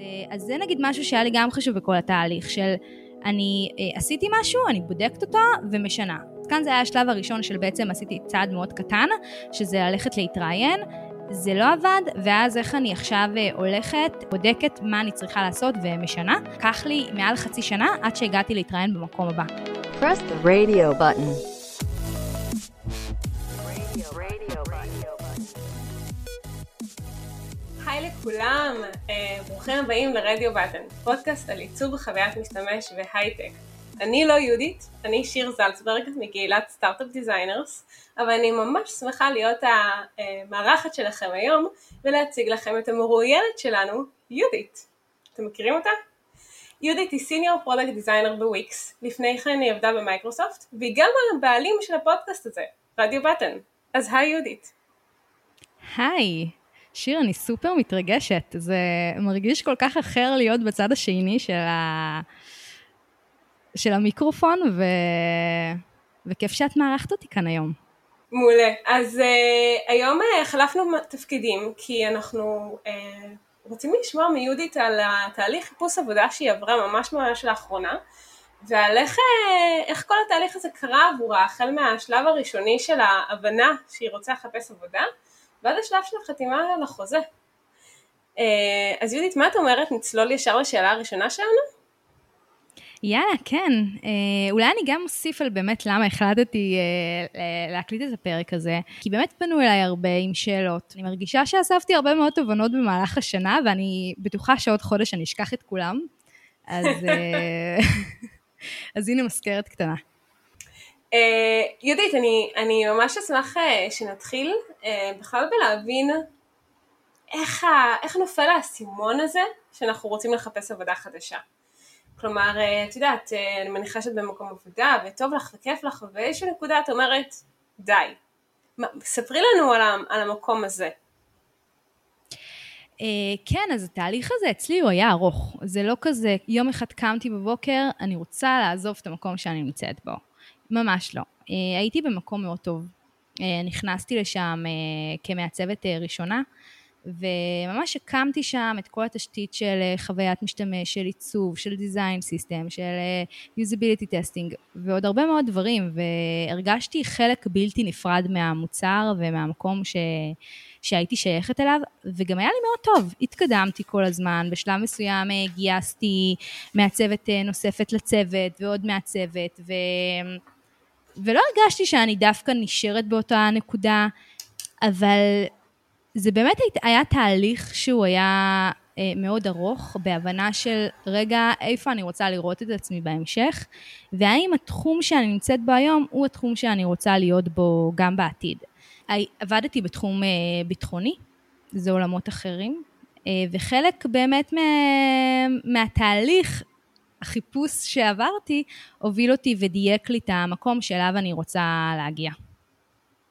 אה, אז זה נגיד משהו שהיה לי גם חשוב בכל התהליך של אני אה, עשיתי משהו, אני בודקת אותו ומשנה. כאן זה היה השלב הראשון של בעצם עשיתי צעד מאוד קטן, שזה ללכת להתראיין. זה לא עבד, ואז איך אני עכשיו אה, הולכת, בודקת מה אני צריכה לעשות ומשנה. לקח לי מעל חצי שנה עד שהגעתי להתראיין במקום הבא. Press the radio button. לכולם, אה, ברוכים הבאים לרדיו בטן, פודקאסט על עיצוב חוויית משתמש והייטק. אני לא יהודית, אני שיר זלצברג מקהילת Startup Designers, אבל אני ממש שמחה להיות המארחת שלכם היום ולהציג לכם את המרואיינת שלנו, יהודית. אתם מכירים אותה? יהודית היא senior product designer בוויקס, לפני כן היא עבדה במייקרוסופט, והיא גם הבעלים של הפודקאסט הזה, רדיו בטן. אז היי יהודית. היי. שיר, אני סופר מתרגשת. זה מרגיש כל כך אחר להיות בצד השני של, ה... של המיקרופון, ו... וכיף שאת מארחת אותי כאן היום. מעולה. אז uh, היום uh, החלפנו תפקידים, כי אנחנו uh, רוצים לשמוע מיהודית על התהליך חיפוש עבודה שהיא עברה ממש ממש לאחרונה, ועל איך, uh, איך כל התהליך הזה קרה עבורה, החל מהשלב הראשוני של ההבנה שהיא רוצה לחפש עבודה, ועד השלב של החתימה על החוזה. אה, אז יהודית, מה את אומרת? נצלול ישר לשאלה הראשונה שלנו? יאללה, כן. אה, אולי אני גם אוסיף על באמת למה החלטתי אה, להקליט את הפרק הזה, כי באמת פנו אליי הרבה עם שאלות. אני מרגישה שאספתי הרבה מאוד תובנות במהלך השנה, ואני בטוחה שעוד חודש אני אשכח את כולם. אז, אז הנה מזכרת קטנה. אה, יהודית, אני, אני ממש אשמח אה, שנתחיל אה, בכלל בלהבין איך, ה, איך נופל האסימון הזה שאנחנו רוצים לחפש עבודה חדשה. כלומר, את יודעת, אני מניחה שאת במקום עבודה וטוב לך וכיף לך ואיזושהי נקודה את אומרת, די. ספרי לנו על, על המקום הזה. כן, אז התהליך הזה אצלי הוא היה ארוך. זה לא כזה, יום אחד קמתי בבוקר, אני רוצה לעזוב את המקום שאני נמצאת בו. ממש לא. אה, הייתי במקום מאוד טוב. אה, נכנסתי לשם אה, כמעצבת ראשונה, וממש הקמתי שם את כל התשתית של חוויית משתמש, של עיצוב, של design system, של usability testing, ועוד הרבה מאוד דברים, והרגשתי חלק בלתי נפרד מהמוצר ומהמקום ש... שהייתי שייכת אליו, וגם היה לי מאוד טוב, התקדמתי כל הזמן, בשלב מסוים גייסתי מעצבת נוספת לצוות, ועוד מעצבת, ו... ולא הרגשתי שאני דווקא נשארת באותה נקודה, אבל זה באמת היה תהליך שהוא היה אה, מאוד ארוך, בהבנה של רגע, איפה אני רוצה לראות את עצמי בהמשך, והאם התחום שאני נמצאת בו היום הוא התחום שאני רוצה להיות בו גם בעתיד. עבדתי בתחום אה, ביטחוני, זה עולמות אחרים, אה, וחלק באמת מה, מהתהליך החיפוש שעברתי הוביל אותי ודייק לי את המקום שאליו אני רוצה להגיע.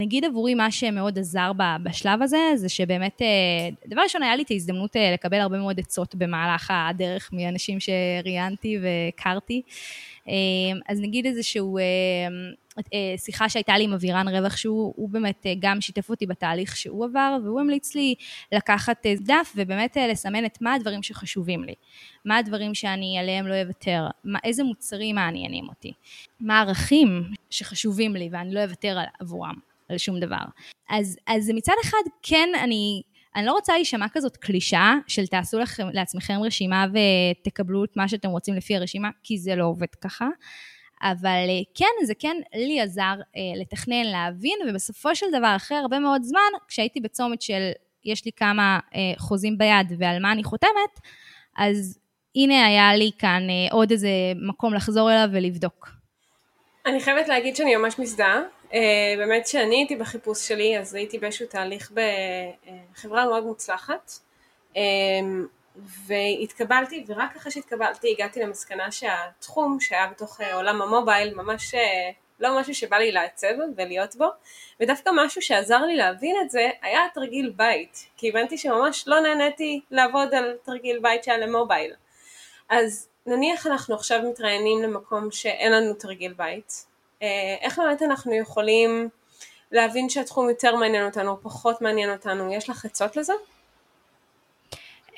נגיד עבורי מה שמאוד עזר בשלב הזה, זה שבאמת, אה, דבר ראשון היה לי את ההזדמנות לקבל הרבה מאוד עצות במהלך הדרך מאנשים שראיינתי והכרתי. אז נגיד איזשהו שיחה שהייתה לי עם אבירן רווח, שהוא באמת גם שיתף אותי בתהליך שהוא עבר, והוא המליץ לי לקחת דף ובאמת לסמן את מה הדברים שחשובים לי. מה הדברים שאני עליהם לא אוותר, איזה מוצרים מעניינים אותי, מה הערכים שחשובים לי ואני לא אוותר עבורם. על שום דבר. אז, אז מצד אחד, כן, אני, אני לא רוצה להישמע כזאת קלישאה של תעשו לכם, לעצמכם רשימה ותקבלו את מה שאתם רוצים לפי הרשימה, כי זה לא עובד ככה. אבל אה, כן, זה כן לי עזר אה, לתכנן, להבין, ובסופו של דבר, אחרי הרבה מאוד זמן, כשהייתי בצומת של יש לי כמה אה, חוזים ביד ועל מה אני חותמת, אז הנה היה לי כאן עוד איזה מקום לחזור אליו ולבדוק. אני חייבת להגיד שאני ממש מזדהה. באמת שאני הייתי בחיפוש שלי, אז הייתי באיזשהו תהליך בחברה מאוד מוצלחת. והתקבלתי, ורק אחרי שהתקבלתי הגעתי למסקנה שהתחום שהיה בתוך uh, עולם המובייל ממש uh, לא משהו שבא לי לעצב ולהיות בו, ודווקא משהו שעזר לי להבין את זה היה תרגיל בית, כי הבנתי שממש לא נהניתי לעבוד על תרגיל בית שהיה למובייל. אז נניח אנחנו עכשיו מתראיינים למקום שאין לנו תרגיל בית, אה, איך באמת אנחנו יכולים להבין שהתחום יותר מעניין אותנו, פחות מעניין אותנו, יש לך עצות לזה?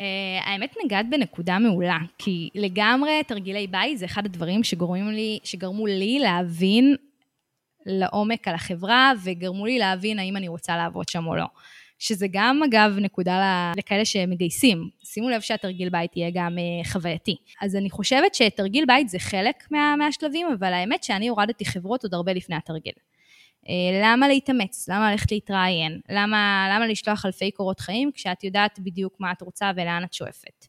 Uh, האמת נגעת בנקודה מעולה, כי לגמרי תרגילי בית זה אחד הדברים שגורמים לי, שגרמו לי להבין לעומק על החברה, וגרמו לי להבין האם אני רוצה לעבוד שם או לא. שזה גם, אגב, נקודה לכאלה שמגייסים. שימו לב שהתרגיל בית יהיה גם uh, חווייתי. אז אני חושבת שתרגיל בית זה חלק מה, מהשלבים, אבל האמת שאני הורדתי חברות עוד הרבה לפני התרגיל. Uh, למה להתאמץ? למה ללכת להתראיין? למה, למה לשלוח אלפי קורות חיים כשאת יודעת בדיוק מה את רוצה ולאן את שואפת?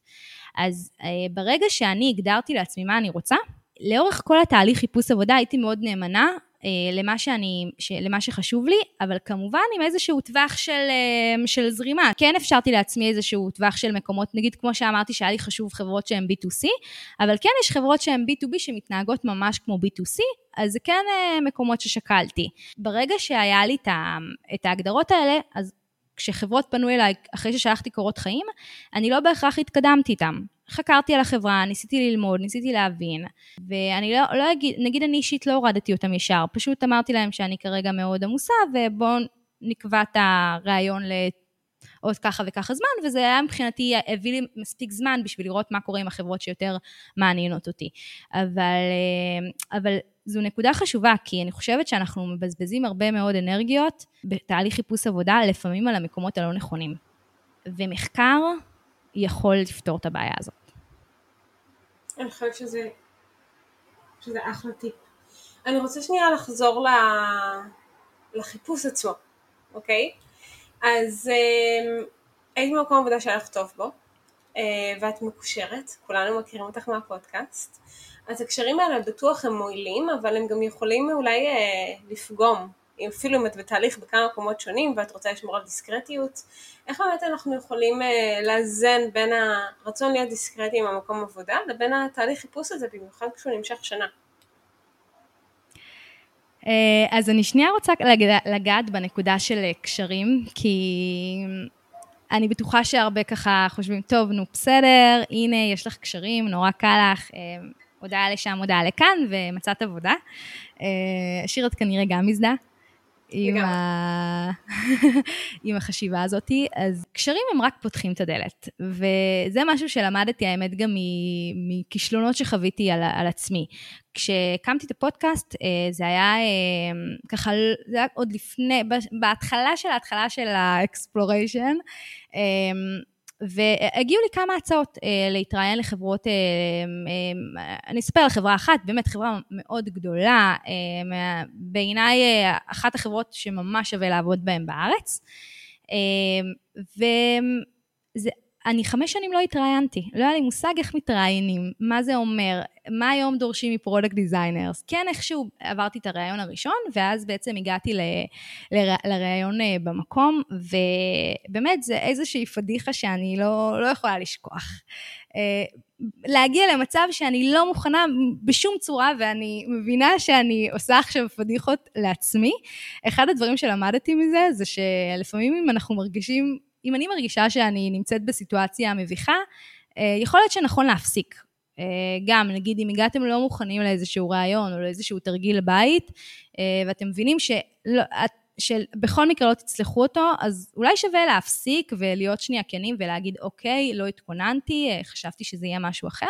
אז uh, ברגע שאני הגדרתי לעצמי מה אני רוצה, לאורך כל התהליך חיפוש עבודה הייתי מאוד נאמנה אה, למה, שאני, למה שחשוב לי, אבל כמובן עם איזשהו טווח של, אה, של זרימה. כן אפשרתי לעצמי איזשהו טווח של מקומות, נגיד כמו שאמרתי שהיה לי חשוב חברות שהן B2C, אבל כן יש חברות שהן B2B שמתנהגות ממש כמו B2C, אז זה כן אה, מקומות ששקלתי. ברגע שהיה לי את ההגדרות האלה, אז כשחברות פנו אליי אחרי ששלחתי קורות חיים, אני לא בהכרח התקדמתי איתם. חקרתי על החברה, ניסיתי ללמוד, ניסיתי להבין, ואני לא, לא אגיד, נגיד אני אישית לא הורדתי אותם ישר, פשוט אמרתי להם שאני כרגע מאוד עמוסה, ובואו נקבע את הראיון לעוד ככה וככה זמן, וזה היה מבחינתי, הביא לי מספיק זמן בשביל לראות מה קורה עם החברות שיותר מעניינות אותי. אבל, אה, אבל זו נקודה חשובה, כי אני חושבת שאנחנו מבזבזים הרבה מאוד אנרגיות בתהליך חיפוש עבודה, לפעמים על המקומות הלא נכונים. ומחקר יכול לפתור את הבעיה הזאת. אני חושבת שזה, שזה אחלה טיפ. אני רוצה שנייה לחזור לחיפוש עצמו, אוקיי? אז אה, היית במקום עבודה שהיה לך טוב בו, ואת מקושרת, כולנו מכירים אותך מהפודקאסט. אז הקשרים האלה בטוח הם מועילים, אבל הם גם יכולים אולי אה, לפגום אפילו אם את בתהליך בכמה מקומות שונים ואת רוצה לשמור על דיסקרטיות, איך באמת אנחנו יכולים אה, לאזן בין הרצון להיות דיסקרטי עם המקום עבודה לבין התהליך חיפוש הזה, במיוחד כשהוא נמשך שנה? אה, אז אני שנייה רוצה לגעת בנקודה של אה, קשרים, כי אני בטוחה שהרבה ככה חושבים, טוב, נו בסדר, הנה, יש לך קשרים, נורא קל לך, הודעה לשם, הודעה לכאן, ומצאת עבודה. שיר את כנראה גם מזדהה. עם, ה... עם החשיבה הזאת, אז קשרים הם רק פותחים את הדלת. וזה משהו שלמדתי, האמת, גם מכישלונות שחוויתי על, על עצמי. כשהקמתי את הפודקאסט, אה, זה היה אה, ככה, זה היה עוד לפני, בהתחלה של ההתחלה של ה exploration, והגיעו לי כמה הצעות אה, להתראיין לחברות, אה, אה, אני אספר על חברה אחת, באמת חברה מאוד גדולה, אה, בעיניי אה, אחת החברות שממש שווה לעבוד בהן בארץ. אה, וזה אני חמש שנים לא התראיינתי, לא היה לי מושג איך מתראיינים, מה זה אומר, מה היום דורשים מ product designers. כן, איכשהו עברתי את הראיון הראשון, ואז בעצם הגעתי ל, ל, לראיון אה, במקום, ובאמת זה איזושהי פדיחה שאני לא, לא יכולה לשכוח. אה, להגיע למצב שאני לא מוכנה בשום צורה, ואני מבינה שאני עושה עכשיו פדיחות לעצמי. אחד הדברים שלמדתי מזה, זה שלפעמים אם אנחנו מרגישים אם אני מרגישה שאני נמצאת בסיטואציה מביכה, אה, יכול להיות שנכון להפסיק. אה, גם, נגיד, אם הגעתם לא מוכנים לאיזשהו רעיון או לאיזשהו תרגיל בית, אה, ואתם מבינים שלא, שבכל מקרה לא תצלחו אותו, אז אולי שווה להפסיק ולהיות שנייה כנים ולהגיד, אוקיי, לא התכוננתי, חשבתי שזה יהיה משהו אחר.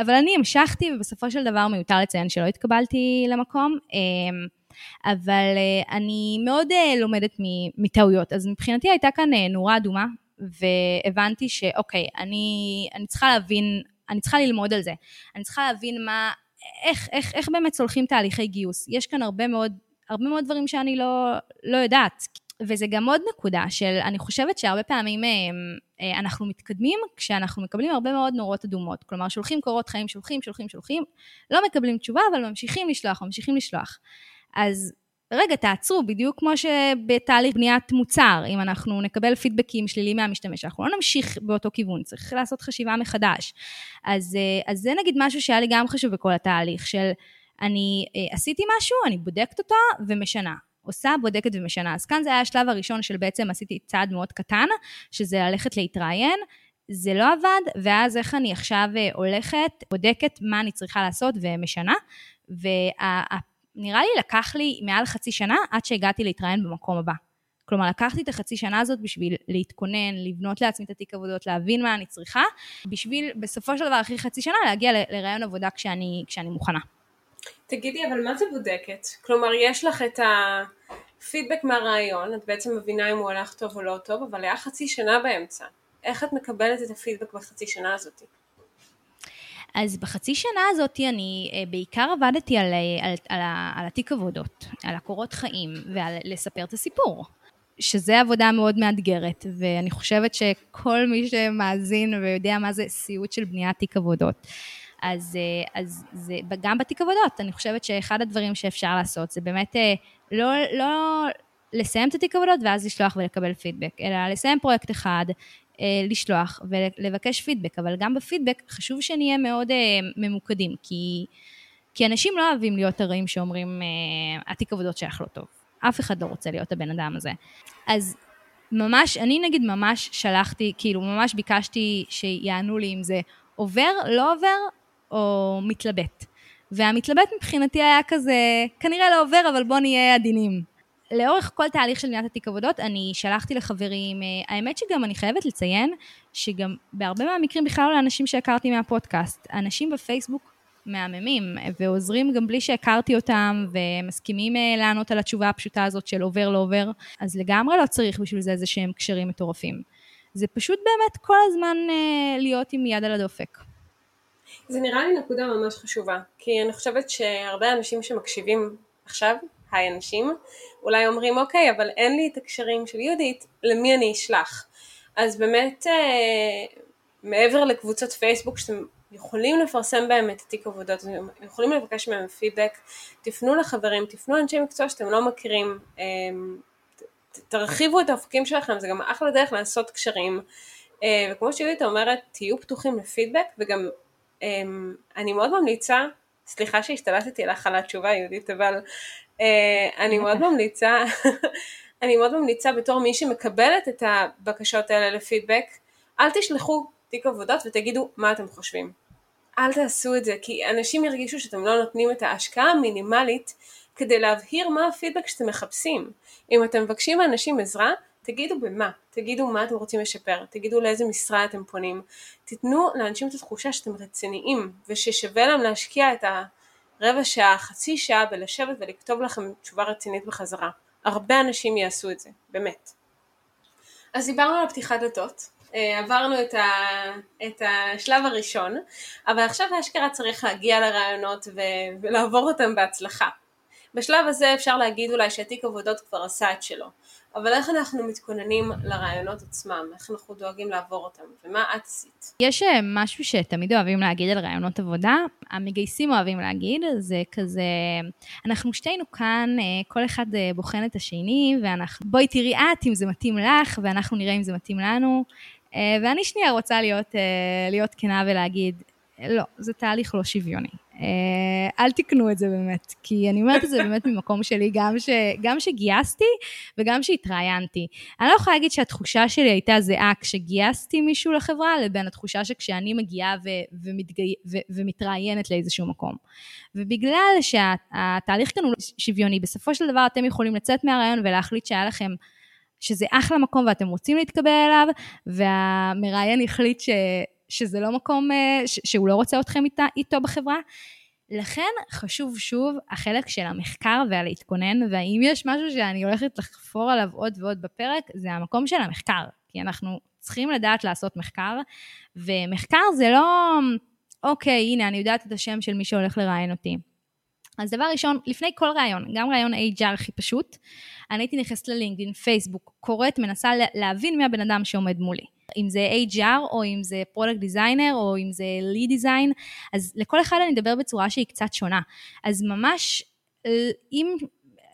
אבל אני המשכתי, ובסופו של דבר מיותר לציין שלא התקבלתי למקום. אבל אה, אני מאוד אה, לומדת מטעויות. אז מבחינתי הייתה כאן אה, נורה אדומה, והבנתי שאוקיי, אני, אני צריכה להבין, אני צריכה ללמוד על זה. אני צריכה להבין מה, איך, איך, איך באמת צולחים תהליכי גיוס. יש כאן הרבה מאוד, הרבה מאוד דברים שאני לא, לא יודעת. וזה גם עוד נקודה של, אני חושבת שהרבה פעמים אנחנו מתקדמים כשאנחנו מקבלים הרבה מאוד נורות אדומות. כלומר, שולחים קורות חיים, שולחים, שולחים, שולחים, לא מקבלים תשובה, אבל ממשיכים לשלוח, ממשיכים לשלוח. אז רגע, תעצרו, בדיוק כמו שבתהליך בניית מוצר, אם אנחנו נקבל פידבקים שליליים מהמשתמש, אנחנו לא נמשיך באותו כיוון, צריך לעשות חשיבה מחדש. אז, אה, אז זה נגיד משהו שהיה לי גם חשוב בכל התהליך, של אני אה, עשיתי משהו, אני בודקת אותו ומשנה. עושה, בודקת ומשנה. אז כאן זה היה השלב הראשון של בעצם עשיתי צעד מאוד קטן, שזה ללכת להתראיין. זה לא עבד, ואז איך אני עכשיו אה, הולכת, בודקת מה אני צריכה לעשות ומשנה. וה... נראה לי לקח לי מעל חצי שנה עד שהגעתי להתראיין במקום הבא. כלומר, לקחתי את החצי שנה הזאת בשביל להתכונן, לבנות לעצמי את התיק עבודות, להבין מה אני צריכה, בשביל בסופו של דבר, אחרי חצי שנה, להגיע לרעיון עבודה כשאני, כשאני מוכנה. תגידי, אבל מה זה בודקת? כלומר, יש לך את הפידבק מהרעיון, את בעצם מבינה אם הוא הלך טוב או לא טוב, אבל היה חצי שנה באמצע. איך את מקבלת את הפידבק בחצי שנה הזאת? אז בחצי שנה הזאת אני אה, בעיקר עבדתי על, אה, על, על, על התיק עבודות, על הקורות חיים ועל לספר את הסיפור. שזה עבודה מאוד מאתגרת, ואני חושבת שכל מי שמאזין ויודע מה זה סיוט של בניית תיק עבודות. אז, אה, אז זה, גם בתיק עבודות, אני חושבת שאחד הדברים שאפשר לעשות זה באמת לא, לא לסיים את התיק עבודות ואז לשלוח ולקבל פידבק, אלא לסיים פרויקט אחד, לשלוח ולבקש פידבק, אבל גם בפידבק חשוב שנהיה מאוד אה, ממוקדים, כי, כי אנשים לא אוהבים להיות הרעים שאומרים, אה, התיק עבודות שייך לא טוב. אף אחד לא רוצה להיות הבן אדם הזה. אז ממש, אני נגיד ממש שלחתי, כאילו ממש ביקשתי שיענו לי אם זה עובר, לא עובר, או מתלבט. והמתלבט מבחינתי היה כזה, כנראה לא עובר, אבל בוא נהיה עדינים. לאורך כל תהליך של בניית התיק עבודות, אני שלחתי לחברים, אה, האמת שגם אני חייבת לציין, שגם בהרבה מהמקרים בכלל לא לאנשים שהכרתי מהפודקאסט, אנשים בפייסבוק מהממים, ועוזרים גם בלי שהכרתי אותם, ומסכימים אה, לענות על התשובה הפשוטה הזאת של עובר לא עובר, אז לגמרי לא צריך בשביל זה איזה שהם קשרים מטורפים. זה פשוט באמת כל הזמן אה, להיות עם יד על הדופק. זה נראה לי נקודה ממש חשובה, כי אני חושבת שהרבה אנשים שמקשיבים עכשיו, היי אנשים, אולי אומרים אוקיי אבל אין לי את הקשרים של יהודית, למי אני אשלח? אז באמת אה, מעבר לקבוצות פייסבוק שאתם יכולים לפרסם בהם את התיק עבודות, יכולים לבקש מהם פידבק, תפנו לחברים, תפנו אנשי מקצוע שאתם לא מכירים, אה, תרחיבו את האופקים שלכם, זה גם אחלה דרך לעשות קשרים, אה, וכמו שיהודית אומרת, תהיו פתוחים לפידבק, וגם אה, אני מאוד ממליצה, סליחה שהשתלטתי לך על התשובה יהודית, אבל אני מאוד ממליצה, אני מאוד ממליצה בתור מי שמקבלת את הבקשות האלה לפידבק, אל תשלחו תיק עבודות ותגידו מה אתם חושבים. אל תעשו את זה, כי אנשים ירגישו שאתם לא נותנים את ההשקעה המינימלית כדי להבהיר מה הפידבק שאתם מחפשים. אם אתם מבקשים מאנשים עזרה, תגידו במה, תגידו מה אתם רוצים לשפר, תגידו לאיזה משרה אתם פונים, תיתנו לאנשים את התחושה שאתם רציניים וששווה להם להשקיע את ה... רבע שעה, חצי שעה בלשבת ולכתוב לכם תשובה רצינית בחזרה. הרבה אנשים יעשו את זה, באמת. אז דיברנו על פתיחת דלתות, אה, עברנו את, ה, את השלב הראשון, אבל עכשיו האשכרה צריך להגיע לרעיונות ו, ולעבור אותם בהצלחה. בשלב הזה אפשר להגיד אולי שהתיק עבודות כבר עשה את שלו, אבל איך אנחנו מתכוננים לרעיונות עצמם, איך אנחנו דואגים לעבור אותם, ומה את עשית? יש אה, משהו שתמיד אוהבים להגיד על רעיונות עבודה, המגייסים אוהבים להגיד, זה כזה, אנחנו שתינו כאן, אה, כל אחד אה, בוחן את השני, ואנחנו, בואי תראי את אם זה מתאים לך, ואנחנו נראה אם זה מתאים לנו. ואני שנייה רוצה להיות, להיות כנה ולהגיד, לא, זה תהליך לא שוויוני. אה, אל תקנו את זה באמת, כי אני אומרת את זה באמת ממקום שלי, גם, ש, גם שגייסתי וגם שהתראיינתי. אני לא יכולה להגיד שהתחושה שלי הייתה זהה כשגייסתי מישהו לחברה, לבין התחושה שכשאני מגיעה ו, ומתגי, ו, ומתראיינת לאיזשהו מקום. ובגלל שהתהליך כאן הוא לא שוויוני, בסופו של דבר אתם יכולים לצאת מהרעיון ולהחליט שהיה לכם שזה אחלה מקום ואתם רוצים להתקבל אליו, והמראיין החליט ש, שזה לא מקום, אה, שהוא לא רוצה אתכם איתה, איתו בחברה. לכן חשוב שוב החלק של המחקר והלהתכונן, והאם יש משהו שאני הולכת לחפור עליו עוד ועוד בפרק, זה המקום של המחקר, כי אנחנו צריכים לדעת לעשות מחקר, ומחקר זה לא, אוקיי, הנה, אני יודעת את השם של מי שהולך לראיין אותי. אז דבר ראשון, לפני כל ראיון, גם ראיון HR הכי פשוט, אני הייתי נכנסת ללינקדאין, פייסבוק, קוראת, מנסה להבין מי הבן אדם שעומד מולי. אם זה HR או אם זה product designer או אם זה lead design, אז לכל אחד אני אדבר בצורה שהיא קצת שונה. אז ממש, אה, אם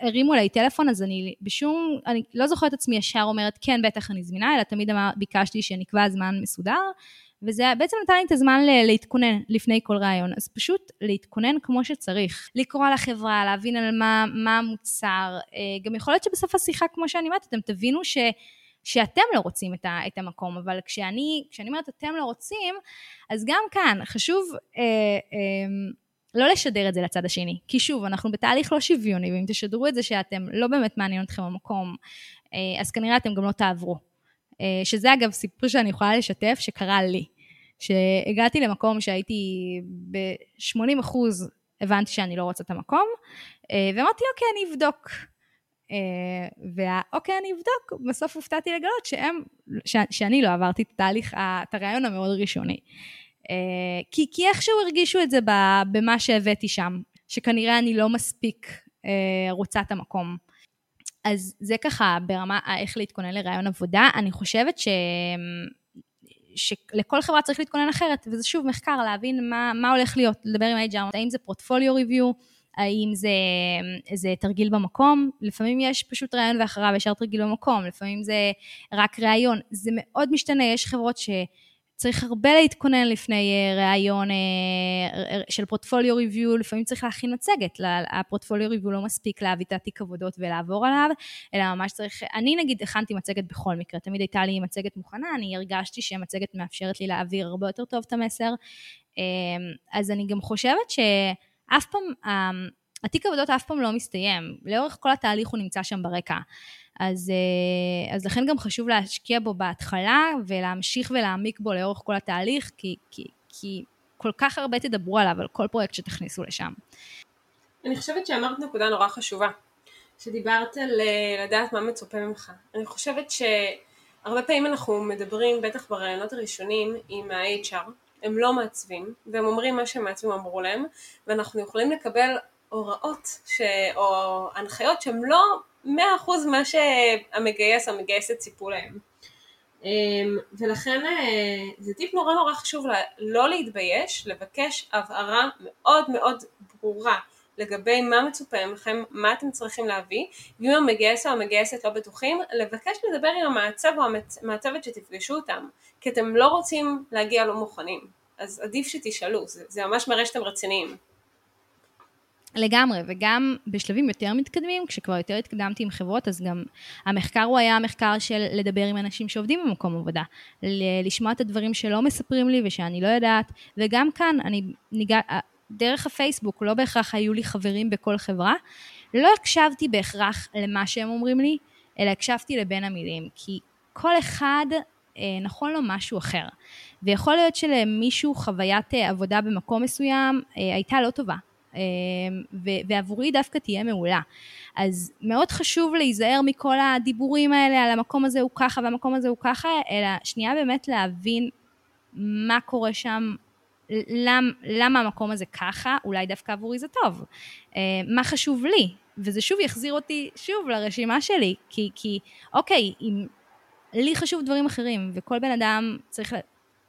הרימו אליי טלפון, אז אני בשום, אני לא זוכרת עצמי ישר אומרת, כן, בטח אני זמינה, אלא תמיד אמר, ביקשתי שנקבע זמן מסודר, וזה בעצם נתן לי את הזמן להתכונן לפני כל ראיון. אז פשוט להתכונן כמו שצריך. לקרוא על החברה, להבין על מה, מה המוצר. אה, גם יכול להיות שבסוף השיחה, כמו שאני אומרת, אתם תבינו ש... שאתם לא רוצים את, ה, את המקום, אבל כשאני, כשאני אומרת אתם לא רוצים, אז גם כאן חשוב אה, אה, לא לשדר את זה לצד השני. כי שוב, אנחנו בתהליך לא שוויוני, ואם תשדרו את זה שאתם לא באמת מעניין אתכם המקום, אה, אז כנראה אתם גם לא תעברו. אה, שזה אגב סיפור שאני יכולה לשתף שקרה לי. שהגעתי למקום שהייתי ב-80 אחוז, הבנתי שאני לא רוצה את המקום, אה, ואמרתי, אוקיי, אני אבדוק. והאוקיי, אני אבדוק, בסוף הופתעתי לגלות שהם, ש, שאני לא עברתי את התהליך, את הרעיון המאוד ראשוני. כי, כי איכשהו הרגישו את זה במה שהבאתי שם, שכנראה אני לא מספיק רוצה את המקום. אז זה ככה ברמה איך להתכונן לרעיון עבודה. אני חושבת ש... שלכל חברה צריך להתכונן אחרת, וזה שוב מחקר, להבין מה, מה הולך להיות, לדבר עם HR, האם זה פורטפוליו ריוויו, האם זה, זה תרגיל במקום, לפעמים יש פשוט רעיון ואחריו ישר תרגיל במקום, לפעמים זה רק ראיון, זה מאוד משתנה, יש חברות ש... צריך הרבה להתכונן לפני אה, ראיון אה, של פורטפוליו ריוויו, לפעמים צריך להכין מצגת, הפורטפוליו ריוויו לא מספיק להביא את התיק עבודות ולעבור עליו, אלא ממש צריך, אני נגיד הכנתי מצגת בכל מקרה, תמיד הייתה לי מצגת מוכנה, אני הרגשתי שהמצגת מאפשרת לי להעביר הרבה יותר טוב את המסר, אז אני גם חושבת שאף פעם, התיק עבודות אף פעם לא מסתיים, לאורך כל התהליך הוא נמצא שם ברקע. אז, אה, אז לכן גם חשוב להשקיע בו בהתחלה ולהמשיך ולהעמיק בו לאורך כל התהליך, כי, כי, כי כל כך הרבה תדברו עליו, על כל פרויקט שתכניסו לשם. אני חושבת שאמרת נקודה נורא חשובה, שדיברת על אה, לדעת מה מצופה ממך. אני חושבת שהרבה פעמים אנחנו מדברים, בטח ברעיונות הראשונים, עם ה-HR, הם לא מעצבים, והם אומרים מה שמעצבים אמרו להם, ואנחנו יכולים לקבל הוראות ש... או הנחיות שהן לא מאה אחוז מה שהמגייס או המגייסת ציפו להם. אמ, ולכן אה, זה טיפ נורא נורא חשוב לא להתבייש, לבקש הבהרה מאוד מאוד ברורה לגבי מה מצופה מכם, מה אתם צריכים להביא, ואם המגייס או המגייסת לא בטוחים, לבקש לדבר עם המעצב או המעצבת שתפגשו אותם, כי אתם לא רוצים להגיע לא מוכנים, אז עדיף שתשאלו, זה, זה ממש מראה שאתם רציניים. לגמרי, וגם בשלבים יותר מתקדמים, כשכבר יותר התקדמתי עם חברות, אז גם המחקר הוא היה המחקר של לדבר עם אנשים שעובדים במקום עבודה, לשמוע את הדברים שלא מספרים לי ושאני לא יודעת, וגם כאן, אני ניגע, דרך הפייסבוק, לא בהכרח היו לי חברים בכל חברה, לא הקשבתי בהכרח למה שהם אומרים לי, אלא הקשבתי לבין המילים, כי כל אחד אה, נכון לו משהו אחר. ויכול להיות שלמישהו חוויית אה, עבודה במקום מסוים אה, הייתה לא טובה, אמ, ועבורי דווקא תהיה מעולה. אז מאוד חשוב להיזהר מכל הדיבורים האלה על המקום הזה הוא ככה והמקום הזה הוא ככה, אלא שנייה באמת להבין מה קורה שם, למ, למה המקום הזה ככה, אולי דווקא עבורי זה טוב. אמ, מה חשוב לי? וזה שוב יחזיר אותי שוב לרשימה שלי, כי, כי אוקיי, אם לי חשוב דברים אחרים, וכל בן אדם צריך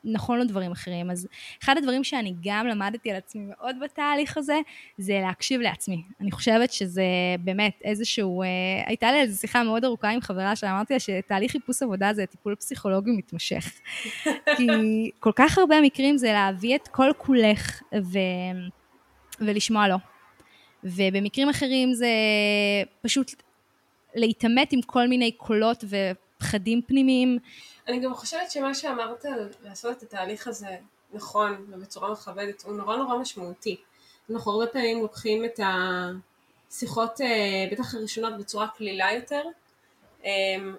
נכון לו דברים אחרים. אז אחד הדברים שאני גם למדתי על עצמי מאוד בתהליך הזה, זה להקשיב לעצמי. אני חושבת שזה באמת איזשהו, אה, הייתה לי איזו שיחה מאוד ארוכה עם חברה שאמרתי לה שתהליך חיפוש עבודה זה טיפול פסיכולוגי מתמשך. כי כל כך הרבה מקרים זה להביא את כל כולך ו... ולשמוע לו. ובמקרים אחרים זה פשוט להתעמת עם כל מיני קולות ופחדים פנימיים. אני גם חושבת שמה שאמרת לעשות את התהליך הזה נכון ובצורה מכבדת הוא נורא נורא משמעותי. אנחנו הרבה פעמים לוקחים את השיחות אה, בטח הראשונות בצורה קלילה יותר אמ,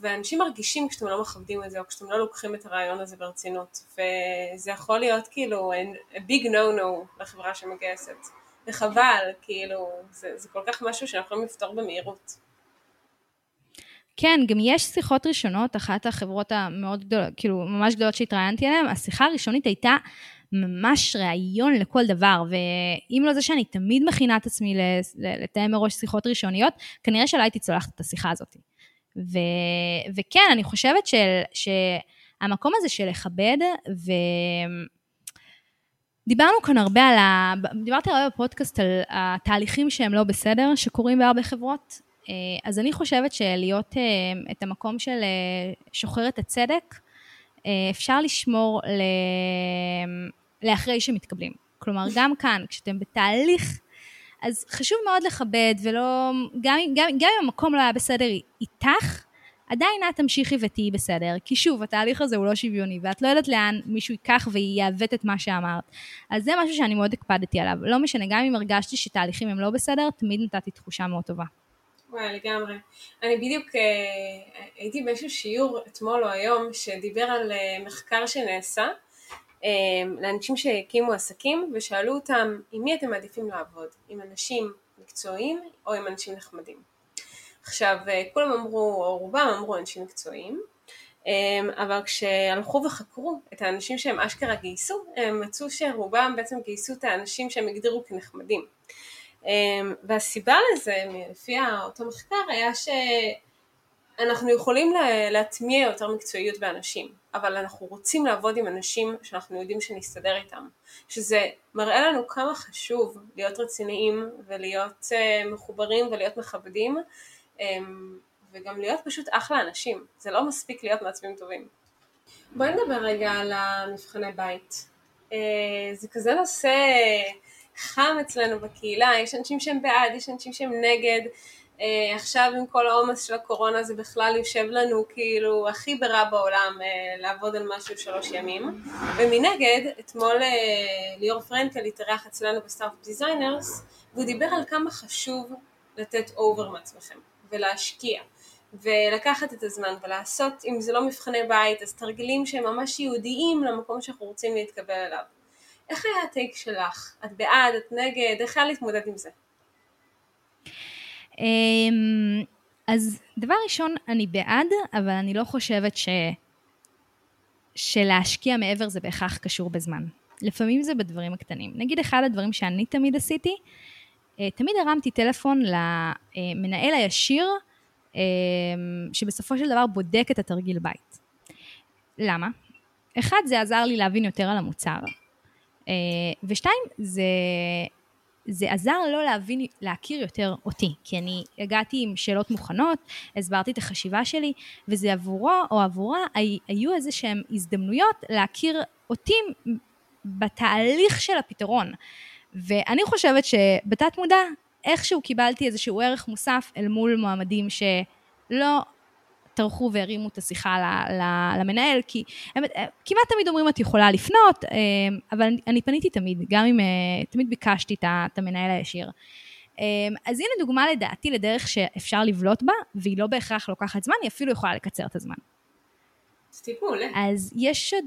ואנשים מרגישים כשאתם לא מכבדים את זה או כשאתם לא לוקחים את הרעיון הזה ברצינות וזה יכול להיות כאילו a big no no לחברה שמגייסת וחבל כאילו זה, זה כל כך משהו שאנחנו יכולים לפתור במהירות. כן, גם יש שיחות ראשונות, אחת החברות המאוד גדולות, כאילו ממש גדולות שהתראיינתי עליהן, השיחה הראשונית הייתה ממש ראיון לכל דבר, ואם לא זה שאני תמיד מכינה את עצמי לתאם מראש שיחות ראשוניות, כנראה שלא הייתי צולחת את השיחה הזאת. ו, וכן, אני חושבת של, שהמקום הזה של לכבד, ו... דיברנו כאן הרבה על ה... דיברתי הרבה בפודקאסט על התהליכים שהם לא בסדר, שקורים בהרבה חברות, אז אני חושבת שלהיות אה, את המקום של אה, שוחרת הצדק, אפשר לשמור ל... לאחרי שמתקבלים. כלומר, גם כאן, כשאתם בתהליך, אז חשוב מאוד לכבד, ולא... גם, גם, גם אם המקום לא היה בסדר איתך, עדיין את תמשיכי ותהיי בסדר, כי שוב, התהליך הזה הוא לא שוויוני, ואת לא יודעת לאן מישהו ייקח ויעוות את מה שאמרת. אז זה משהו שאני מאוד הקפדתי עליו. לא משנה, גם אם הרגשתי שתהליכים הם לא בסדר, תמיד נתתי תחושה מאוד טובה. וואי, לגמרי. אני בדיוק אה, הייתי באיזשהו שיעור אתמול או היום, שדיבר על אה, מחקר שנעשה אה, לאנשים שהקימו עסקים, ושאלו אותם, עם מי אתם מעדיפים לעבוד? עם אנשים מקצועיים או עם אנשים נחמדים? עכשיו, אה, כולם אמרו, או רובם אמרו אנשים מקצועיים, אה, אבל כשהלכו וחקרו את האנשים שהם אשכרה גייסו, הם מצאו שרובם בעצם גייסו את האנשים שהם הגדירו כנחמדים. אה, והסיבה לזה, לפי אותו מחקר, היה שאנחנו יכולים להטמיע יותר מקצועיות באנשים, אבל אנחנו רוצים לעבוד עם אנשים שאנחנו יודעים שנסתדר איתם, שזה מראה לנו כמה חשוב להיות רציניים ולהיות מחוברים ולהיות מכבדים, אמ, וגם להיות פשוט אחלה אנשים, זה לא מספיק להיות מעצבים טובים. בואי נדבר רגע על המבחני בית. אה, זה כזה נושא חם אצלנו בקהילה, יש אנשים שהם בעד, יש אנשים שהם נגד. אה, עכשיו עם כל העומס של הקורונה זה בכלל יושב לנו כאילו הכי ברע בעולם אה, לעבוד על משהו שלוש ימים. ומנגד, אתמול ליאור פרנקל התארח אצלנו ב Startup Designers, והוא דיבר על כמה חשוב לתת over מעצמכם. ולהשקיע ולקחת את הזמן ולעשות, אם זה לא מבחני בית, אז תרגילים שהם ממש ייעודיים למקום שאנחנו רוצים להתקבל אליו. איך היה הטייק שלך? את בעד, את נגד? איך היה להתמודד עם זה? אמ, אז דבר ראשון, אני בעד, אבל אני לא חושבת ש... שלהשקיע מעבר זה בהכרח קשור בזמן. לפעמים זה בדברים הקטנים. נגיד אחד הדברים שאני תמיד עשיתי, אה, תמיד הרמתי טלפון למנהל הישיר, אה, שבסופו של דבר בודק את התרגיל בית. למה? אחד, זה עזר לי להבין יותר על המוצר, ושתיים, זה, זה עזר לו להבין, להכיר יותר אותי, כי אני הגעתי עם שאלות מוכנות, הסברתי את החשיבה שלי, וזה עבורו או עבורה היו איזה שהן הזדמנויות להכיר אותי בתהליך של הפתרון. ואני חושבת שבתת מודע, איכשהו קיבלתי איזשהו ערך מוסף אל מול מועמדים שלא טרחו והרימו את השיחה למנהל, כי הם כמעט תמיד אומרים את יכולה לפנות, אה, אבל אני פניתי תמיד, גם אם אה, תמיד ביקשתי את המנהל הישיר. אה, אז הנה דוגמה לדעתי לדרך שאפשר לבלוט בה, והיא לא בהכרח לוקחת זמן, היא אפילו יכולה לקצר את הזמן. אז יש עוד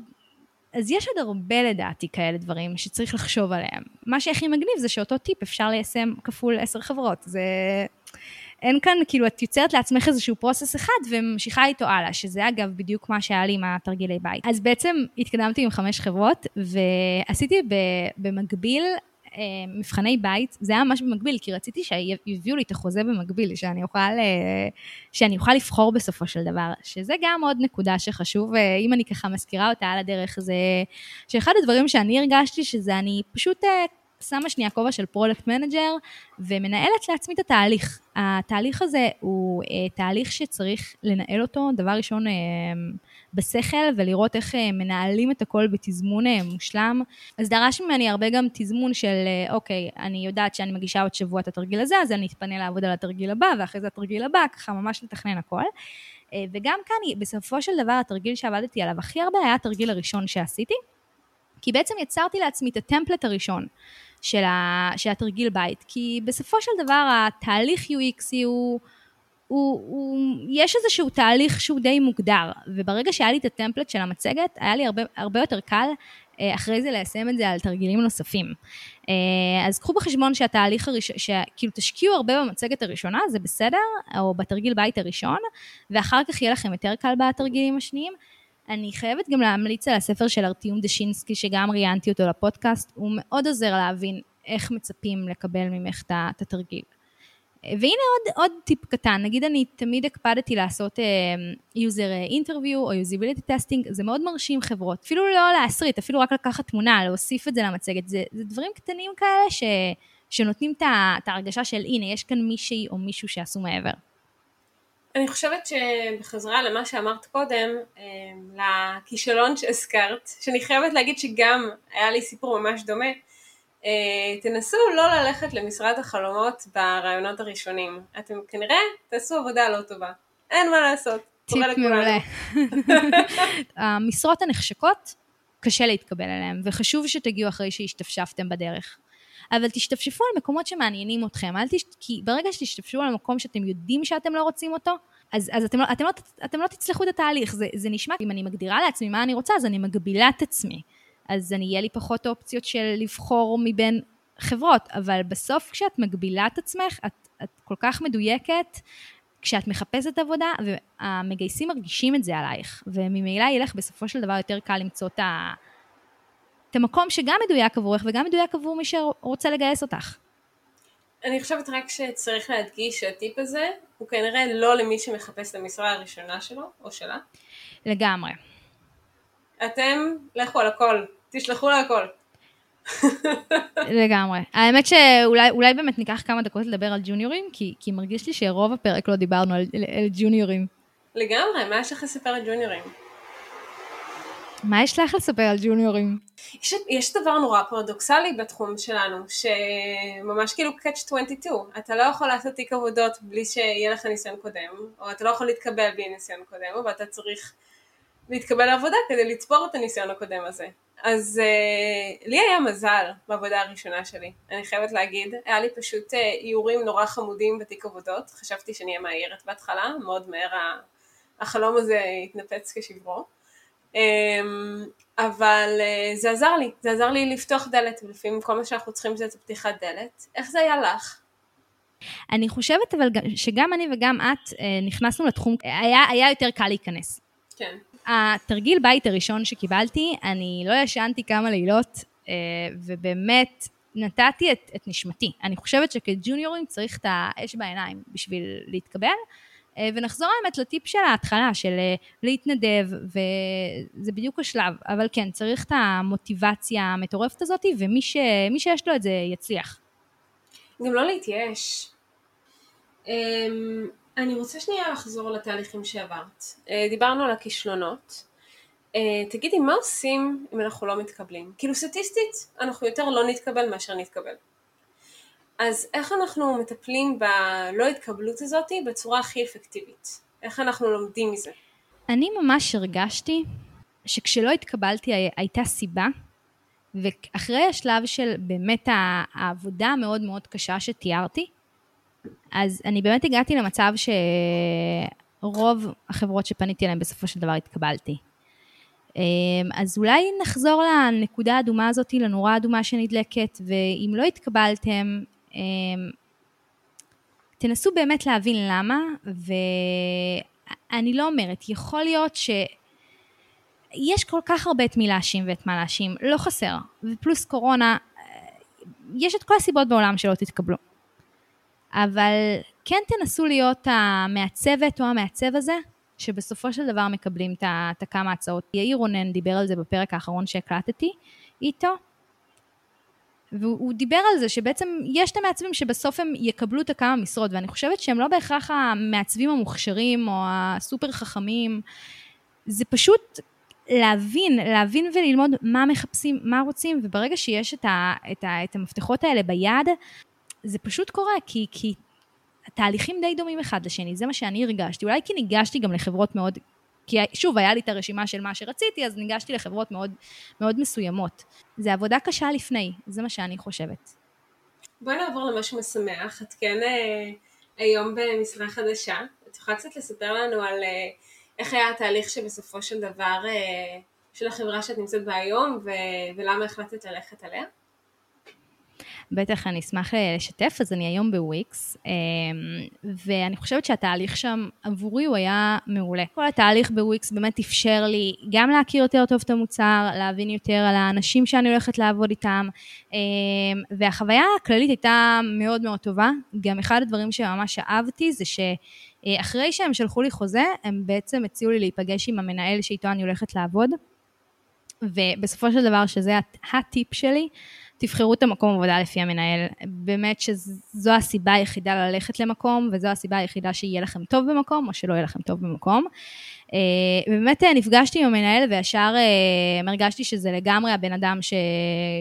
אז יש עוד הרבה לדעתי כאלה דברים שצריך לחשוב עליהם. מה שהכי מגניב זה שאותו טיפ אפשר ליישם כפול עשר חברות. זה... אין כאן, כאילו, את יוצרת לעצמך איזשהו פרוסס אחד וממשיכה איתו הלאה, שזה אגב בדיוק מה שהיה לי עם התרגילי בית. אז בעצם התקדמתי עם חמש חברות, ועשיתי במקביל אה, מבחני בית, זה היה ממש במקביל, כי רציתי שיביאו לי את החוזה במקביל, שאני אוכל, אה, שאני אוכל לבחור בסופו של דבר, שזה גם עוד נקודה שחשוב, אה, אם אני ככה מזכירה אותה על הדרך, זה שאחד הדברים שאני הרגשתי, שזה אני פשוט שמה שנייה כובע של product manager ומנהלת לעצמי את התהליך. התהליך הזה הוא אה, תהליך שצריך לנהל אותו, דבר ראשון אה, בשכל ולראות איך אה, מנהלים את הכל בתזמון אה, מושלם. אז דרש ממני הרבה גם תזמון של אוקיי, אני יודעת שאני מגישה עוד שבוע את התרגיל הזה, אז אני אתפנה לעבוד על התרגיל הבא ואחרי זה התרגיל הבא, ככה ממש לתכנן הכל. אה, וגם כאן, בסופו של דבר, התרגיל שעבדתי עליו הכי הרבה היה התרגיל הראשון שעשיתי, כי בעצם יצרתי לעצמי את הטמפלט הראשון. של, ה, של התרגיל בית, כי בסופו של דבר התהליך UX הוא, הוא, הוא, יש איזשהו תהליך שהוא די מוגדר, וברגע שהיה לי את הטמפלט של המצגת, היה לי הרבה, הרבה יותר קל אה, אחרי זה ליישם את זה על תרגילים נוספים. אה, אז קחו בחשבון שהתהליך הראשון, שכאילו תשקיעו הרבה במצגת הראשונה, זה בסדר, או בתרגיל בית הראשון, ואחר כך יהיה לכם יותר קל בתרגילים השניים. אני חייבת גם להמליץ על הספר של ארטיום דשינסקי, שגם ראיינתי אותו לפודקאסט, הוא מאוד עוזר להבין איך מצפים לקבל ממך את התרגיל. והנה עוד, עוד טיפ קטן, נגיד אני תמיד הקפדתי לעשות uh, user interview או usability testing, זה מאוד מרשים חברות, אפילו לא להסריט, אפילו רק לקחת תמונה, להוסיף את זה למצגת, זה, זה דברים קטנים כאלה ש, שנותנים את ההרגשה של הנה, יש כאן מישהי או מישהו שעשו מעבר. אני חושבת שבחזרה למה שאמרת קודם, אה, לכישלון שהזכרת, שאני חייבת להגיד שגם היה לי סיפור ממש דומה, אה, תנסו לא ללכת למשרד החלומות ברעיונות הראשונים. אתם כנראה תעשו עבודה לא טובה. אין מה לעשות. קורה לכולנו. המשרות הנחשקות, קשה להתקבל אליהן, וחשוב שתגיעו אחרי שהשתפשפתם בדרך. אבל תשתפשפו על מקומות שמעניינים אתכם, אל תש... כי ברגע שתשתפשפו על מקום שאתם יודעים שאתם לא רוצים אותו, אז, אז אתם, לא, אתם, לא, אתם לא תצלחו את התהליך. זה, זה נשמע, אם אני מגדירה לעצמי מה אני רוצה, אז אני מגבילה את עצמי. אז אני, יהיה לי פחות אופציות של לבחור מבין חברות, אבל בסוף כשאת מגבילה את עצמך, את, את כל כך מדויקת, כשאת מחפשת עבודה, והמגייסים מרגישים את זה עלייך, וממילא יהיה לך בסופו של דבר יותר קל למצוא את, ה, את המקום שגם מדויק עבורך וגם מדויק עבור מי שרוצה לגייס אותך. אני חושבת רק שצריך להדגיש שהטיפ הזה הוא כנראה לא למי שמחפש את המשרה הראשונה שלו או שלה. לגמרי. אתם, לכו על הכל, תשלחו לה הכל. לגמרי. האמת שאולי באמת ניקח כמה דקות לדבר על ג'וניורים, כי, כי מרגיש לי שרוב הפרק לא דיברנו על, על ג'וניורים. לגמרי, מה יש לך לספר על ג'וניורים? מה יש לך לספר על ג'וניורים? יש, יש דבר נורא פרדוקסלי בתחום שלנו, שממש כאילו catch 22, אתה לא יכול לעשות תיק עבודות בלי שיהיה לך ניסיון קודם, או אתה לא יכול להתקבל בלי ניסיון קודם, ואתה צריך להתקבל לעבודה כדי לצבור את הניסיון הקודם הזה. אז uh, לי היה מזל בעבודה הראשונה שלי, אני חייבת להגיד, היה לי פשוט uh, איורים נורא חמודים בתיק עבודות, חשבתי שאני אהיה מאיירת בהתחלה, מאוד מהר החלום הזה התנפץ כשברו. Um, אבל uh, זה עזר לי, זה עזר לי לפתוח דלת, ולפעמים כל מה שאנחנו צריכים זה את פתיחת דלת. איך זה היה לך? אני חושבת אבל שגם אני וגם את נכנסנו לתחום, היה, היה יותר קל להיכנס. כן. התרגיל בית הראשון שקיבלתי, אני לא ישנתי כמה לילות, אה, ובאמת נתתי את, את נשמתי. אני חושבת שכג'וניורים צריך את האש בעיניים בשביל להתקבל. אה, ונחזור האמת לטיפ של ההתחלה, של אה, להתנדב, וזה בדיוק השלב. אבל כן, צריך את המוטיבציה המטורפת הזאת, ומי ש, שיש לו את זה יצליח. גם לא להתייאש. אמ, אני רוצה שנייה לחזור לתהליכים שעברת. אה, דיברנו על הכישלונות. תגידי, מה עושים אם אנחנו לא מתקבלים? כאילו סטטיסטית, אנחנו יותר לא נתקבל מאשר נתקבל. אז איך אנחנו מטפלים בלא התקבלות הזאת בצורה הכי אפקטיבית? איך אנחנו לומדים מזה? אני ממש הרגשתי שכשלא התקבלתי הייתה סיבה, ואחרי השלב של באמת העבודה המאוד מאוד קשה שתיארתי, אז אני באמת הגעתי למצב שרוב החברות שפניתי אליהן בסופו של דבר התקבלתי. אמ, אז אולי נחזור לנקודה האדומה הזאת, לנורה האדומה שנדלקת, ואם לא התקבלתם, תנסו באמת להבין למה, ואני לא אומרת, יכול להיות ש... יש כל כך הרבה את מי להאשים ואת מה להאשים, לא חסר. ופלוס קורונה, יש את כל הסיבות בעולם שלא תתקבלו. אבל כן תנסו להיות המעצבת או המעצב הזה, שבסופו של דבר מקבלים את הכמה הצעות. יאיר רונן דיבר על זה בפרק האחרון שהקלטתי איתו, והוא דיבר על זה שבעצם יש את המעצבים שבסוף הם יקבלו את הכמה משרות, ואני חושבת שהם לא בהכרח המעצבים המוכשרים או הסופר חכמים, זה פשוט להבין, להבין וללמוד מה מחפשים, מה רוצים, וברגע שיש את, ה, את, ה, את המפתחות האלה ביד, זה פשוט קורה, כי, כי התהליכים די דומים אחד לשני, זה מה שאני הרגשתי. אולי כי ניגשתי גם לחברות מאוד, כי שוב, היה לי את הרשימה של מה שרציתי, אז ניגשתי לחברות מאוד, מאוד מסוימות. זה עבודה קשה לפני, זה מה שאני חושבת. בואי נעבור למשהו משמח. את כן אה, היום במשרה חדשה. את יכולה קצת לספר לנו על אה, איך היה התהליך שבסופו של דבר, אה, של החברה שאת נמצאת בה היום, ו- ולמה החלטת ללכת עליה? בטח אני אשמח לשתף, אז אני היום בוויקס, אמ, ואני חושבת שהתהליך שם עבורי הוא היה מעולה. כל התהליך בוויקס באמת אפשר לי גם להכיר יותר טוב את המוצר, להבין יותר על האנשים שאני הולכת לעבוד איתם, אמ, והחוויה הכללית הייתה מאוד מאוד טובה. גם אחד הדברים שממש אהבתי זה שאחרי שהם שלחו לי חוזה, הם בעצם הציעו לי להיפגש עם המנהל שאיתו אני הולכת לעבוד. ובסופו של דבר, שזה הטיפ שלי, תבחרו את המקום עבודה לפי המנהל. באמת שזו הסיבה היחידה ללכת למקום, וזו הסיבה היחידה שיהיה לכם טוב במקום, או שלא יהיה לכם טוב במקום. אה, ובאמת אה, נפגשתי עם המנהל, וישר אה, הרגשתי שזה לגמרי הבן אדם ש...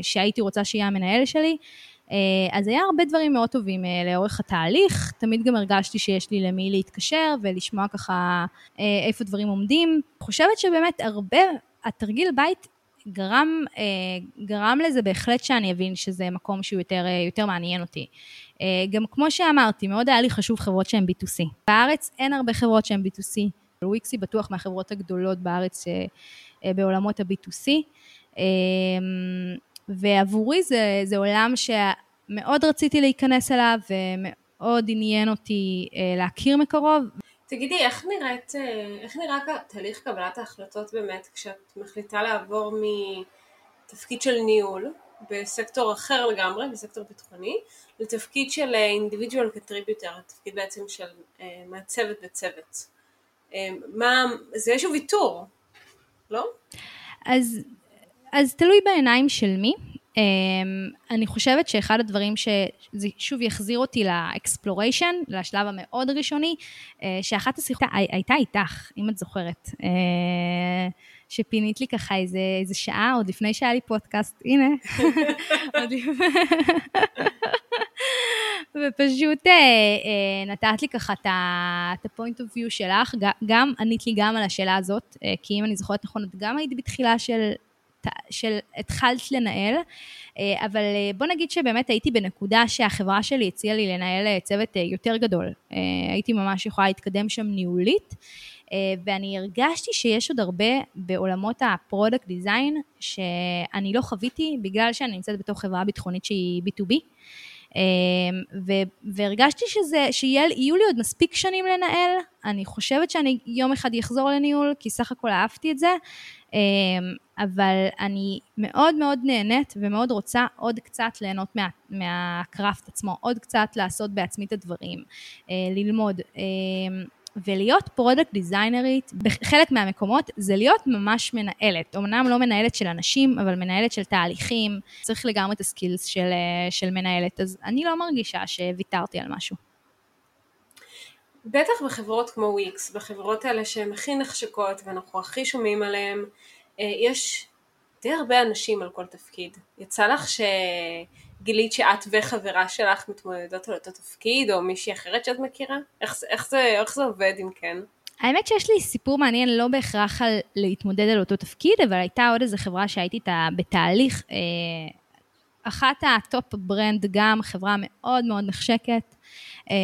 שהייתי רוצה שיהיה המנהל שלי. אז היה הרבה דברים מאוד טובים לאורך התהליך, תמיד גם הרגשתי שיש לי למי להתקשר ולשמוע ככה איפה דברים עומדים. חושבת שבאמת הרבה, התרגיל בית גרם, גרם לזה בהחלט שאני אבין שזה מקום שהוא יותר, יותר מעניין אותי. גם כמו שאמרתי, מאוד היה לי חשוב חברות שהן B2C. בארץ אין הרבה חברות שהן B2C. וויקסי בטוח מהחברות הגדולות בארץ בעולמות ה-B2C. ועבורי זה, זה עולם שמאוד רציתי להיכנס אליו ומאוד עניין אותי להכיר מקרוב. תגידי, איך, נראית, איך נראה תהליך קבלת ההחלטות באמת כשאת מחליטה לעבור מתפקיד של ניהול בסקטור אחר לגמרי, בסקטור ביטחוני, לתפקיד של individual contributor, תפקיד בעצם של מעצבת בצוות. מה, זה איזשהו ויתור, לא? אז, אז תלוי בעיניים של מי. אני חושבת שאחד הדברים שזה שוב יחזיר אותי לאקספלוריישן, לשלב המאוד ראשוני, שאחת השיחות הייתה איתך, אם את זוכרת. שפינית לי ככה איזה, איזה שעה, עוד לפני שהיה לי פודקאסט, הנה. ופשוט אה, אה, נתת לי ככה את ה-point of view שלך, גם ענית לי גם על השאלה הזאת, אה, כי אם אני זוכרת נכון, את גם היית בתחילה של, של התחלת לנהל, אה, אבל אה, בוא נגיד שבאמת הייתי בנקודה שהחברה שלי הציעה לי לנהל אה, צוות יותר גדול. הייתי ממש יכולה להתקדם שם ניהולית. ואני הרגשתי שיש עוד הרבה בעולמות ה product design שאני לא חוויתי בגלל שאני נמצאת בתוך חברה ביטחונית שהיא B2B. אמ, והרגשתי שזה, שיהיו לי עוד מספיק שנים לנהל, אני חושבת שאני יום אחד אחזור לניהול, כי סך הכל אהבתי את זה, אמ, אבל אני מאוד מאוד נהנית ומאוד רוצה עוד קצת ליהנות מה, מה craft עצמו, עוד קצת לעשות בעצמי את הדברים, אה, ללמוד. אמ, ולהיות product designer ית, בחלק מהמקומות זה להיות ממש מנהלת. אמנם לא מנהלת של אנשים, אבל מנהלת של תהליכים. צריך לגמרי את ה skills של, אה, של מנהלת, אז אני לא מרגישה שוויתרתי על משהו. בטח בחברות כמו וויקס, בחברות האלה שהן הכי נחשקות ואנחנו הכי שומעים עליהן, אה, יש די הרבה אנשים על כל תפקיד. יצא לך ש... גילית שאת וחברה שלך מתמודדות על אותו תפקיד, או מישהי אחרת שאת מכירה? איך, איך, זה, איך זה עובד אם כן? האמת שיש לי סיפור מעניין לא בהכרח על להתמודד על אותו תפקיד, אבל הייתה עוד איזו חברה שהייתי איתה בתהליך. אה, אחת ה top brand גם, חברה מאוד מאוד נחשקת. אה,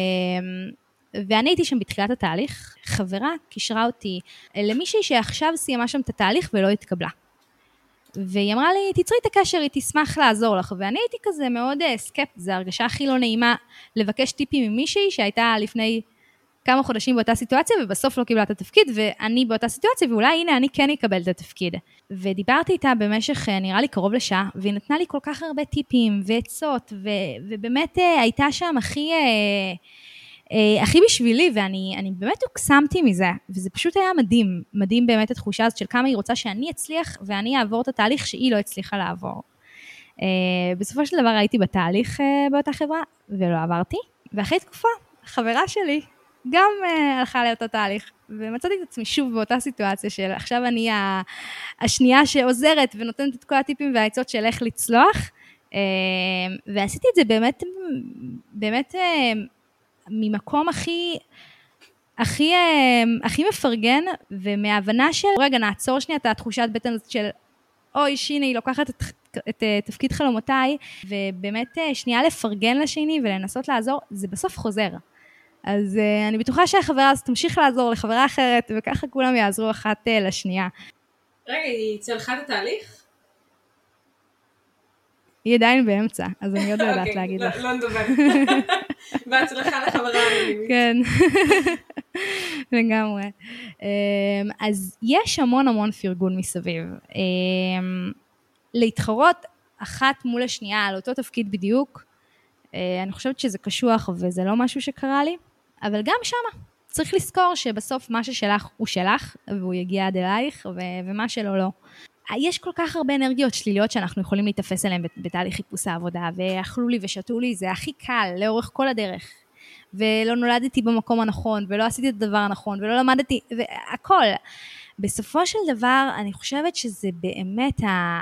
ואני הייתי שם בתחילת התהליך, חברה קישרה אותי למישהי שעכשיו סיימה שם את התהליך ולא התקבלה. והיא אמרה לי, תצרי את הקשר, היא תשמח לעזור לך. ואני הייתי כזה מאוד אה, סקפט, זו הרגשה הכי לא נעימה לבקש טיפים ממישהי שהייתה לפני כמה חודשים באותה סיטואציה, ובסוף לא קיבלה את התפקיד, ואני באותה סיטואציה, ואולי הנה אני כן אקבל את התפקיד. ודיברתי איתה במשך אה, נראה לי קרוב לשעה, והיא נתנה לי כל כך הרבה טיפים ועצות, ו- ובאמת אה, הייתה שם הכי... אה, הכי בשבילי, ואני באמת הוקסמתי מזה, וזה פשוט היה מדהים, מדהים באמת התחושה הזאת של כמה היא רוצה שאני אצליח ואני אעבור את התהליך שהיא לא הצליחה לעבור. אה, בסופו של דבר הייתי בתהליך אה, באותה חברה, ולא עברתי, ואחרי תקופה, חברה שלי גם הלכה לאותו תהליך, ומצאתי את עצמי שוב באותה סיטואציה של עכשיו אני השנייה שעוזרת ונותנת את כל הטיפים והעצות של איך לצלוח, ועשיתי את זה באמת, באמת ממקום הכי, הכי, אמ, הכי מפרגן, ומהבנה של, רגע, נעצור שנייה את התחושת בטן הזאת של, אוי, שיני, היא לוקחת את, את, אה, תפקיד חלומותיי, ובאמת אה, שנייה לפרגן לשני ולנסות לעזור, זה בסוף חוזר. אז אני בטוחה שהחברה הזאת תמשיך לעזור לחברה אחרת, וככה כולם יעזרו אחת לשנייה. רגע, היא צלחה את התהליך? היא עדיין באמצע, אז אני עוד לא יודעת אוקיי, להגיד לא- לך. לא נדבר. בהצלחה לחברה האנונימית. כן, לגמרי. אמ, אז יש המון המון פרגון מסביב. אמ, להתחרות אחת מול השנייה על אותו תפקיד בדיוק, אה, אני חושבת שזה קשוח וזה לא משהו שקרה לי, אבל גם שמה. צריך לזכור שבסוף מה ששלך הוא שלך, והוא יגיע עד אלייך, ומה שלא לא. יש כל כך הרבה אנרגיות שליליות שאנחנו יכולים להיתפס אליהן בתהליך חיפוש העבודה, ואכלו לי ושתו לי, זה הכי קל לאורך כל הדרך. ולא נולדתי במקום הנכון, ולא עשיתי את הדבר הנכון, ולא למדתי, והכל. בסופו של דבר, אני חושבת שזה באמת ה...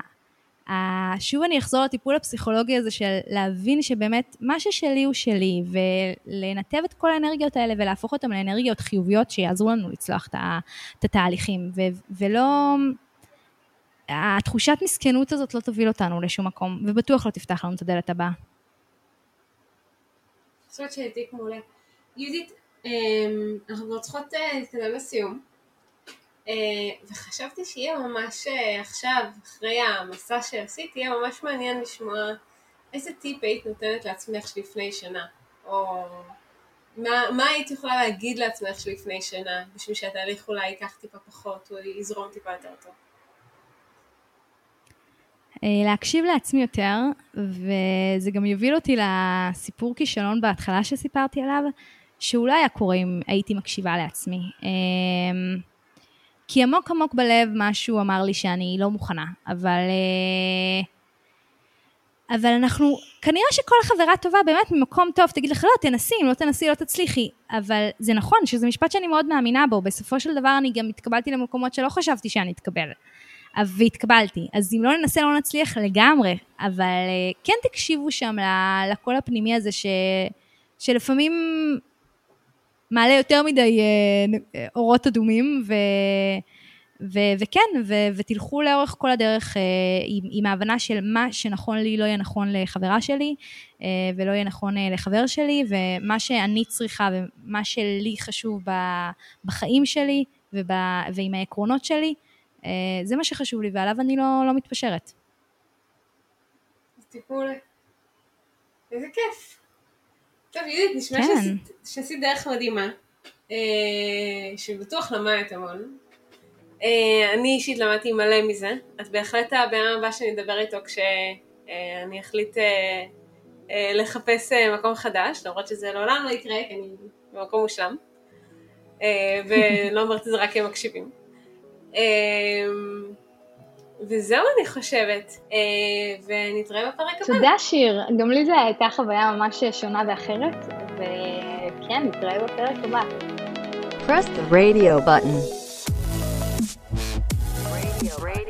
שוב אני אחזור לטיפול הפסיכולוגי הזה של להבין שבאמת מה ששלי הוא שלי, ולנתב את כל האנרגיות האלה ולהפוך אותן לאנרגיות חיוביות שיעזרו לנו לצלוח את התהליכים, ולא... התחושת מסכנות הזאת לא תוביל אותנו לשום מקום, ובטוח לא תפתח לנו את הדלת הבאה. אני חושבת שהעתיק מעולה. יהודית, אמ, אנחנו כבר צריכות אה, להתקדם לסיום. אה, וחשבתי שיהיה ממש אה, עכשיו, אחרי המסע שעשית, יהיה ממש מעניין לשמוע איזה טיפ היית נותנת לעצמך שלפני שנה, או מה, מה היית יכולה להגיד לעצמך שלפני שנה, בשביל שהתהליך אולי ייקח טיפה פחות, או יזרום טיפה יותר טוב. אה, להקשיב לעצמי יותר, וזה גם יוביל אותי לסיפור כישלון בהתחלה שסיפרתי עליו, שהוא לא היה קורה אם הייתי מקשיבה לעצמי. כי עמוק עמוק בלב משהו אמר לי שאני לא מוכנה, אבל... אה, אבל אנחנו, כנראה שכל חברה טובה באמת ממקום טוב תגיד לך לא, תנסי, אם לא תנסי לא תצליחי, אבל זה נכון שזה משפט שאני מאוד מאמינה בו, בסופו של דבר אני גם התקבלתי למקומות שלא חשבתי שאני אתקבל, והתקבלתי, אז אם לא ננסה לא נצליח לגמרי, אבל אה, כן תקשיבו שם לקול הפנימי הזה ש, שלפעמים מעלה יותר מדי אה, אורות אדומים, ו, ו, וכן, ו, ותלכו לאורך כל הדרך אה, עם, עם ההבנה של מה שנכון לי לא יהיה נכון לחברה שלי, אה, ולא יהיה נכון אה, לחבר שלי, ומה שאני צריכה ומה שלי חשוב בחיים שלי וב, ועם העקרונות שלי, אה, זה מה שחשוב לי, ועליו אני לא, לא מתפשרת. טיפול. איזה כיף. טוב, יהודית, נשמע כן. שעשית דרך מדהימה, אה, שבטוח למדת המון. אה, אני אישית למדתי מלא מזה. את בהחלט הבן הבא שאני אדבר איתו כשאני אחליט אה, לחפש מקום חדש, למרות שזה לעולם לא יקרה, כי אני במקום מושלם. ולא אומרת את זה רק כי הם מקשיבים. וזהו אני חושבת, אה, ונתראה בפרק הבא. תודה שיר, גם לי זו הייתה חוויה ממש שונה ואחרת, וכן, נתראה בפרק הבא. Press the radio button. Radio, radio.